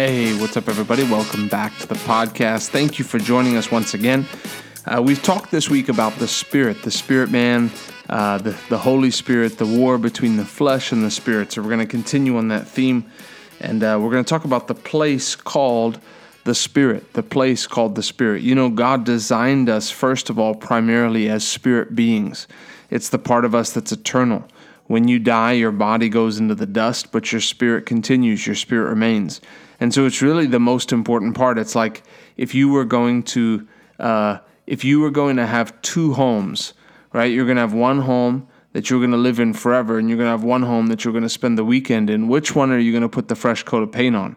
Hey, what's up, everybody? Welcome back to the podcast. Thank you for joining us once again. Uh, we've talked this week about the Spirit, the Spirit man, uh, the, the Holy Spirit, the war between the flesh and the Spirit. So, we're going to continue on that theme, and uh, we're going to talk about the place called the Spirit, the place called the Spirit. You know, God designed us, first of all, primarily as spirit beings, it's the part of us that's eternal. When you die, your body goes into the dust, but your spirit continues, your spirit remains. And so it's really the most important part. It's like if you were going to, uh, if you were going to have two homes, right? You're going to have one home that you're going to live in forever, and you're going to have one home that you're going to spend the weekend in. Which one are you going to put the fresh coat of paint on?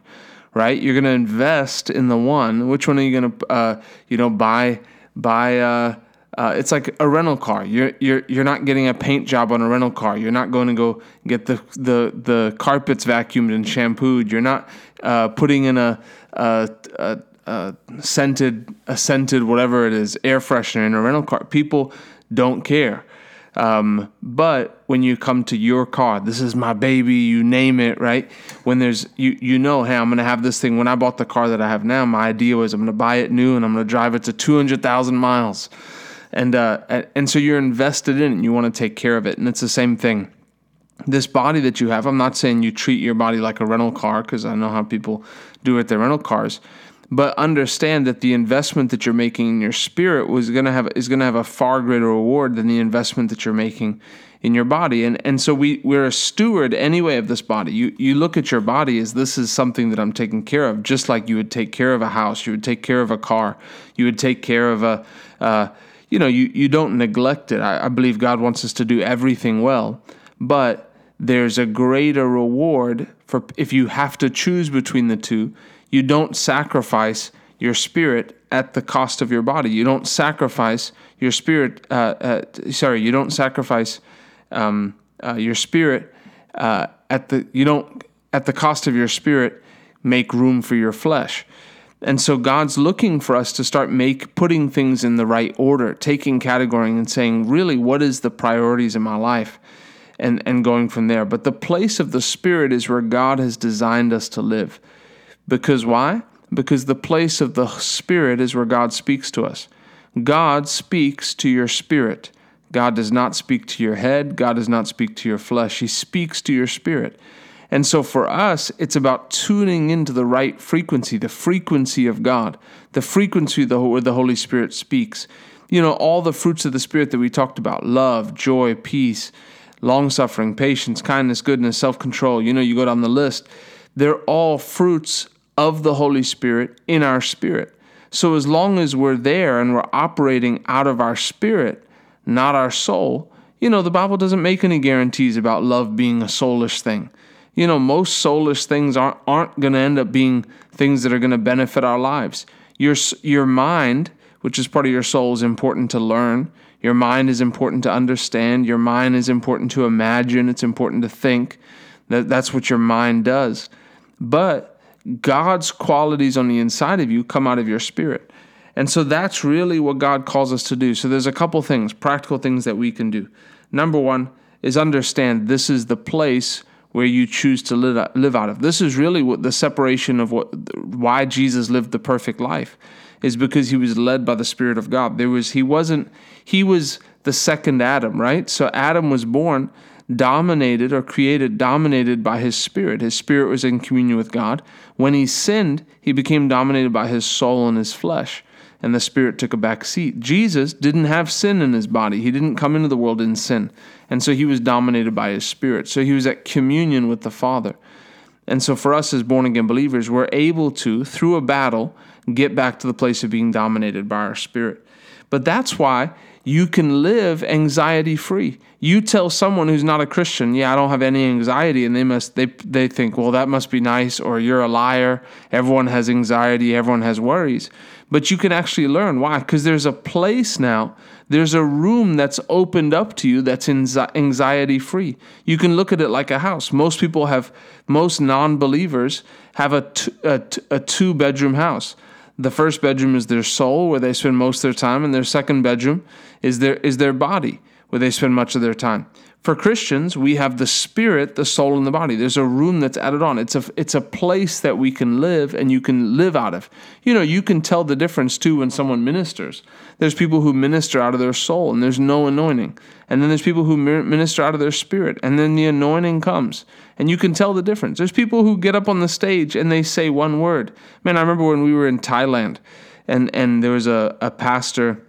Right? You're going to invest in the one. Which one are you going to, uh, you know, buy buy? Uh, uh, it's like a rental car. You're you're you're not getting a paint job on a rental car. You're not going to go get the the the carpets vacuumed and shampooed. You're not uh, putting in a, a, a, a scented a scented whatever it is air freshener in a rental car. People don't care. Um, but when you come to your car, this is my baby, you name it, right? When there's, you, you know, hey, I'm to have this thing. When I bought the car that I have now, my idea was I'm to buy it new and I'm to drive it to 200,000 miles and uh, and so you're invested in it and you want to take care of it. And it's the same thing. This body that you have i'm not saying you treat your body like a rental car because i know how people do with their rental cars but understand that the investment that you're making in your spirit was going to have is going to have a far greater reward than the investment that you're making in your body. And and so we we're a steward anyway of this body. You you look at your body as this is something that I'm taking care of just like you would take care of a house you would take care of a car you would take care of a uh, you know, you, you don't neglect it. I, I believe God wants us to do everything well, but there's a greater reward for if you have to choose between the two. You don't sacrifice your spirit at the cost of your body. You don't sacrifice your spirit. Uh, uh, sorry, you don't sacrifice um, uh, your spirit uh, at the. You don't at the cost of your spirit make room for your flesh. And so God's looking for us to start make putting things in the right order, taking categorizing and saying, really, what is the priorities in my life? And, and going from there. But the place of the Spirit is where God has designed us to live. Because why? Because the place of the Spirit is where God speaks to us. God speaks to your spirit. God does not speak to your head. God does not speak to your flesh. He speaks to your spirit. And so for us, it's about tuning into the right frequency, the frequency of God, the frequency where the Holy Spirit speaks. You know, all the fruits of the Spirit that we talked about love, joy, peace, long suffering, patience, kindness, goodness, self control. You know, you go down the list. They're all fruits of the Holy Spirit in our spirit. So as long as we're there and we're operating out of our spirit, not our soul, you know, the Bible doesn't make any guarantees about love being a soulish thing you know, most soulish things aren't, aren't going to end up being things that are going to benefit our lives. Your, your mind, which is part of your soul, is important to learn. Your mind is important to understand. Your mind is important to imagine. It's important to think. That, that's what your mind does. But God's qualities on the inside of you come out of your spirit. And so that's really what God calls us to do. So there's a couple things, practical things that we can do. Number one is understand this is the place where you choose to live, out of. This is really what the separation of what why Jesus lived the perfect life is because he was led by the spirit of God. There was he wasn't he was the second Adam, right? So Adam was born dominated or created dominated by his spirit. His spirit was in communion with God. When he sinned, he became dominated by his soul and his flesh and the Spirit took a back seat. Jesus didn't have sin in his body. He didn't come into the world in sin. And so he was dominated by his Spirit. So he was at communion with the Father. And so for us as born again believers, we're able to, through a battle, get back to the place of being dominated by our Spirit. But that's why you can live anxiety free. You tell someone who's not a Christian, yeah, I don't have any anxiety, and they must they they think, well, that must be nice, or you're a liar. Everyone has anxiety, everyone has worries. But you can actually learn why, because there's a place now, there's a room that's opened up to you that's anxiety free. You can look at it like a house. Most people have, most non believers have a, t- a, t- a two bedroom house. The first bedroom is their soul, where they spend most of their time, and their second bedroom is their is their body, where they spend much of their time. For Christians, we have the spirit, the soul, and the body. There's a room that's added on. It's a it's a place that we can live and you can live out of. You know, you can tell the difference too when someone ministers. There's people who minister out of their soul and there's no anointing. And then there's people who minister out of their spirit and then the anointing comes and you can tell the difference. There's people who get up on the stage and they say one word. Man, I remember when we were in Thailand and and there was a, a pastor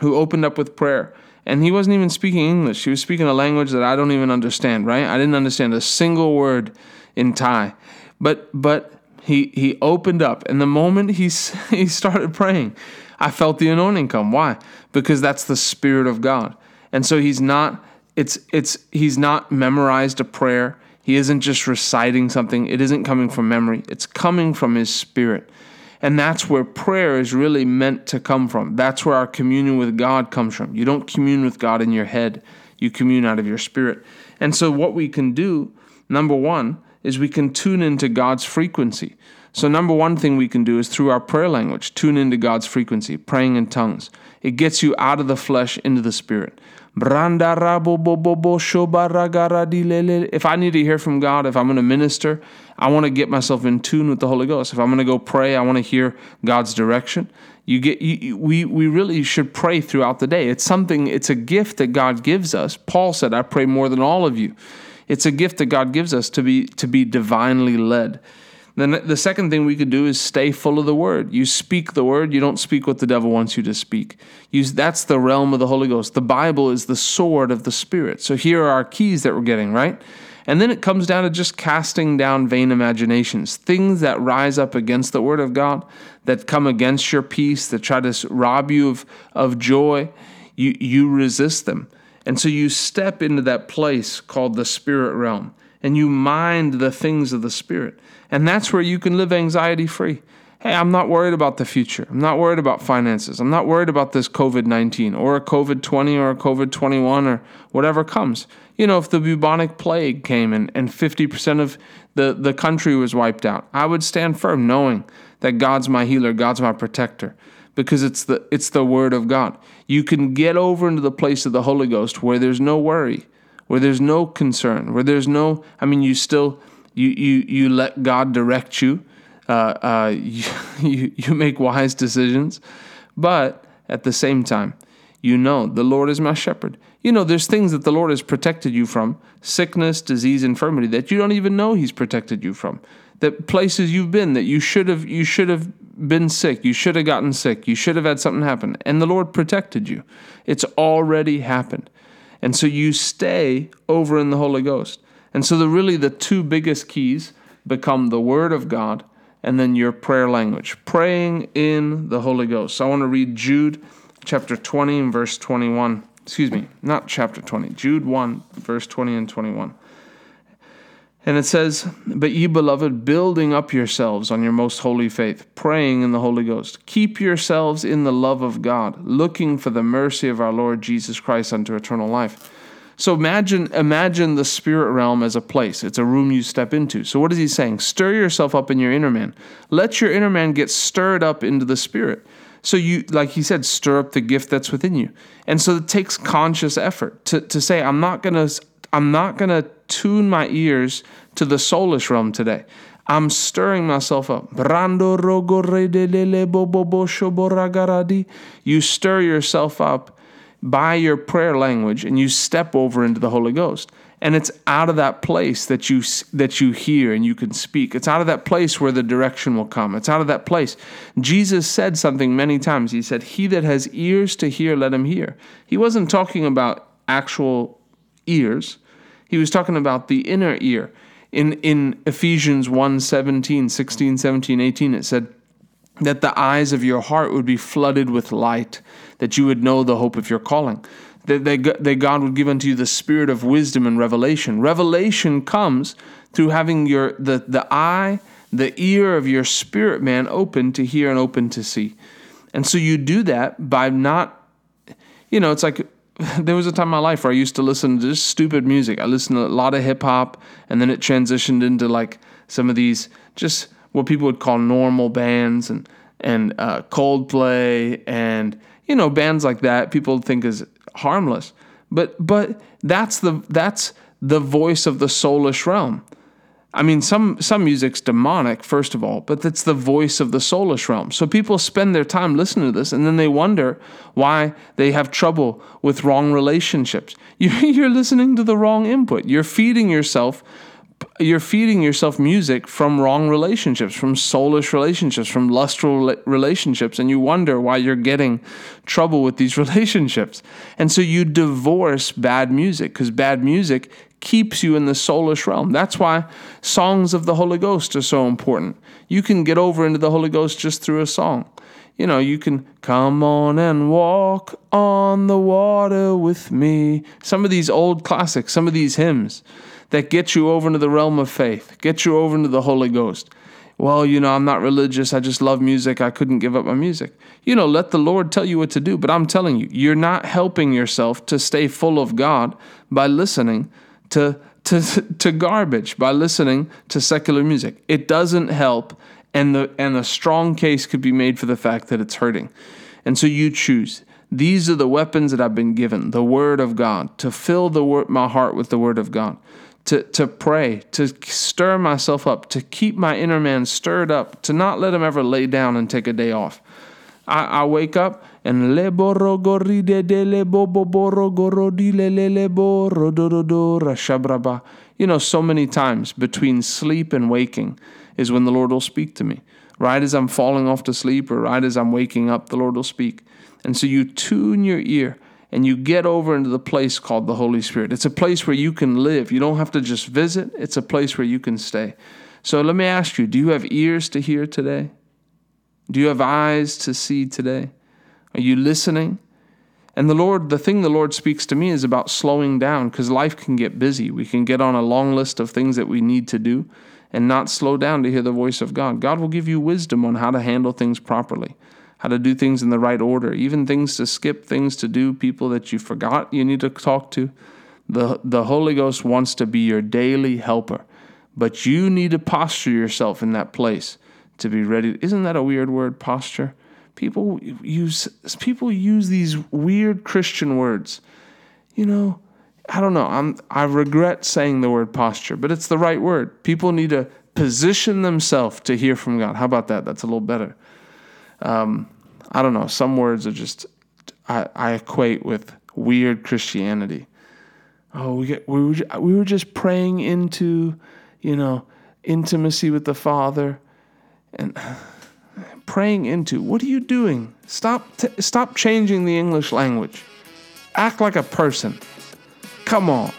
who opened up with prayer and he wasn't even speaking English. He was speaking a language that I don't even understand, right? I didn't understand a single word in Thai. But but he he opened up and the moment he he started praying, I felt the anointing come. Why? Because that's the spirit of God. And so he's not it's it's he's not memorized a prayer. He isn't just reciting something. It isn't coming from memory. It's coming from his spirit. And that's where prayer is really meant to come from. That's where our communion with God comes from. You don't commune with God in your head, you commune out of your spirit. And so, what we can do, number one, is we can tune into God's frequency. So, number one thing we can do is through our prayer language, tune into God's frequency, praying in tongues. It gets you out of the flesh into the spirit. If I need to hear from God, if I'm going to minister, I want to get myself in tune with the Holy Ghost. If I'm going to go pray, I want to hear God's direction. You get you, we we really should pray throughout the day. It's something it's a gift that God gives us. Paul said, "I pray more than all of you." It's a gift that God gives us to be to be divinely led. Then the second thing we could do is stay full of the word. You speak the word, you don't speak what the devil wants you to speak. You, that's the realm of the Holy Ghost. The Bible is the sword of the Spirit. So here are our keys that we're getting, right? And then it comes down to just casting down vain imaginations, things that rise up against the word of God, that come against your peace, that try to rob you of, of joy. You, you resist them. And so you step into that place called the spirit realm and you mind the things of the spirit. And that's where you can live anxiety free. Hey, I'm not worried about the future. I'm not worried about finances. I'm not worried about this COVID 19 or a COVID 20 or a COVID 21 or whatever comes. You know, if the bubonic plague came and, and 50% of the, the country was wiped out, I would stand firm knowing that God's my healer, God's my protector because it's the it's the word of God. You can get over into the place of the Holy Ghost where there's no worry, where there's no concern, where there's no I mean you still you you you let God direct you. Uh, uh, you, you you make wise decisions, but at the same time, you know the Lord is my shepherd. You know there's things that the Lord has protected you from, sickness, disease, infirmity that you don't even know He's protected you from. That places you've been that you should have you should have been sick, you should have gotten sick, you should have had something happen, and the Lord protected you. It's already happened. And so you stay over in the Holy Ghost. And so the really the two biggest keys become the word of God and then your prayer language, praying in the Holy Ghost. So I want to read Jude chapter 20 and verse 21. Excuse me, not chapter 20, Jude 1, verse 20 and 21. And it says, But ye beloved, building up yourselves on your most holy faith, praying in the Holy Ghost, keep yourselves in the love of God, looking for the mercy of our Lord Jesus Christ unto eternal life. So imagine imagine the spirit realm as a place. It's a room you step into. So what is he saying? Stir yourself up in your inner man. Let your inner man get stirred up into the spirit. So you like he said, stir up the gift that's within you. And so it takes conscious effort to, to say, I'm not gonna I'm not gonna tune my ears to the soulish realm today. I'm stirring myself up. You stir yourself up by your prayer language and you step over into the Holy Ghost. And it's out of that place that you that you hear and you can speak. It's out of that place where the direction will come. It's out of that place. Jesus said something many times. He said, "He that has ears to hear, let him hear." He wasn't talking about actual ears. He was talking about the inner ear. In in Ephesians 1, 17, 16, 17, 18, it said, that the eyes of your heart would be flooded with light, that you would know the hope of your calling, that, that God would give unto you the spirit of wisdom and revelation. Revelation comes through having your the, the eye, the ear of your spirit man open to hear and open to see. And so you do that by not, you know, it's like there was a time in my life where I used to listen to just stupid music. I listened to a lot of hip hop, and then it transitioned into like some of these just what people would call normal bands and and uh, Coldplay and you know bands like that people think is harmless, But but that's the that's the voice of the soulish realm. I mean, some some music's demonic, first of all, but it's the voice of the soulish realm. So people spend their time listening to this, and then they wonder why they have trouble with wrong relationships. You're listening to the wrong input. You're feeding yourself you're feeding yourself music from wrong relationships, from soulless relationships, from lustful relationships, and you wonder why you're getting trouble with these relationships. And so you divorce bad music because bad music keeps you in the soulish realm. That's why songs of the Holy Ghost are so important. You can get over into the Holy Ghost just through a song. You know, you can come on and walk on the water with me. Some of these old classics, some of these hymns that get you over into the realm of faith, get you over into the Holy Ghost. Well, you know, I'm not religious. I just love music. I couldn't give up my music. You know, let the Lord tell you what to do. But I'm telling you, you're not helping yourself to stay full of God by listening to, to, to garbage, by listening to secular music. It doesn't help. And the, and a strong case could be made for the fact that it's hurting. And so you choose. These are the weapons that I've been given the Word of God, to fill the word, my heart with the Word of God to, to pray, to stir myself up, to keep my inner man stirred up, to not let him ever lay down and take a day off. I, I wake up and le boro gori de de le bo bo boro goro di le le le boro do do do rashabraba. You know, so many times between sleep and waking is when the Lord will speak to me. Right as I'm falling off to sleep or right as I'm waking up, the Lord will speak. And so you tune your ear and you get over into the place called the Holy Spirit. It's a place where you can live. You don't have to just visit, it's a place where you can stay. So let me ask you do you have ears to hear today? Do you have eyes to see today? Are you listening? And the Lord, the thing the Lord speaks to me is about slowing down because life can get busy. We can get on a long list of things that we need to do and not slow down to hear the voice of God. God will give you wisdom on how to handle things properly how to do things in the right order, even things to skip, things to do, people that you forgot you need to talk to. The, the Holy Ghost wants to be your daily helper, but you need to posture yourself in that place to be ready. Isn't that a weird word, posture? People use people use these weird Christian words. You know, I don't know. I'm I regret saying the word posture, but it's the right word. People need to position themselves to hear from God. How about that? That's a little better. Um, I don't know. Some words are just I, I equate with weird Christianity. Oh, we get, we were we were just praying into, you know, intimacy with the Father, and praying into. What are you doing? Stop t- stop changing the English language. Act like a person. Come on.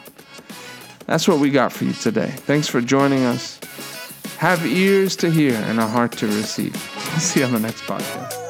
That's what we got for you today. Thanks for joining us. Have ears to hear and a heart to receive. See you on the next podcast.